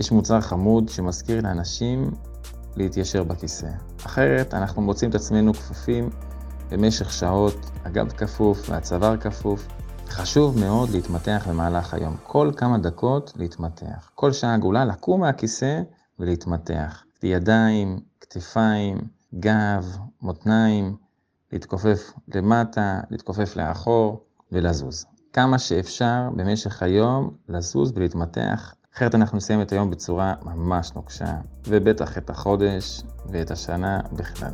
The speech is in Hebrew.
יש מוצר חמוד שמזכיר לאנשים להתיישר בכיסא. אחרת אנחנו מוצאים את עצמנו כפופים במשך שעות, הגב כפוף והצוואר כפוף. חשוב מאוד להתמתח במהלך היום. כל כמה דקות להתמתח. כל שעה עגולה לקום מהכיסא ולהתמתח. ידיים, כתפיים, גב, מותניים, להתכופף למטה, להתכופף לאחור ולזוז. כמה שאפשר במשך היום לזוז ולהתמתח, אחרת אנחנו נסיים את היום בצורה ממש נוקשה, ובטח את החודש ואת השנה בכלל.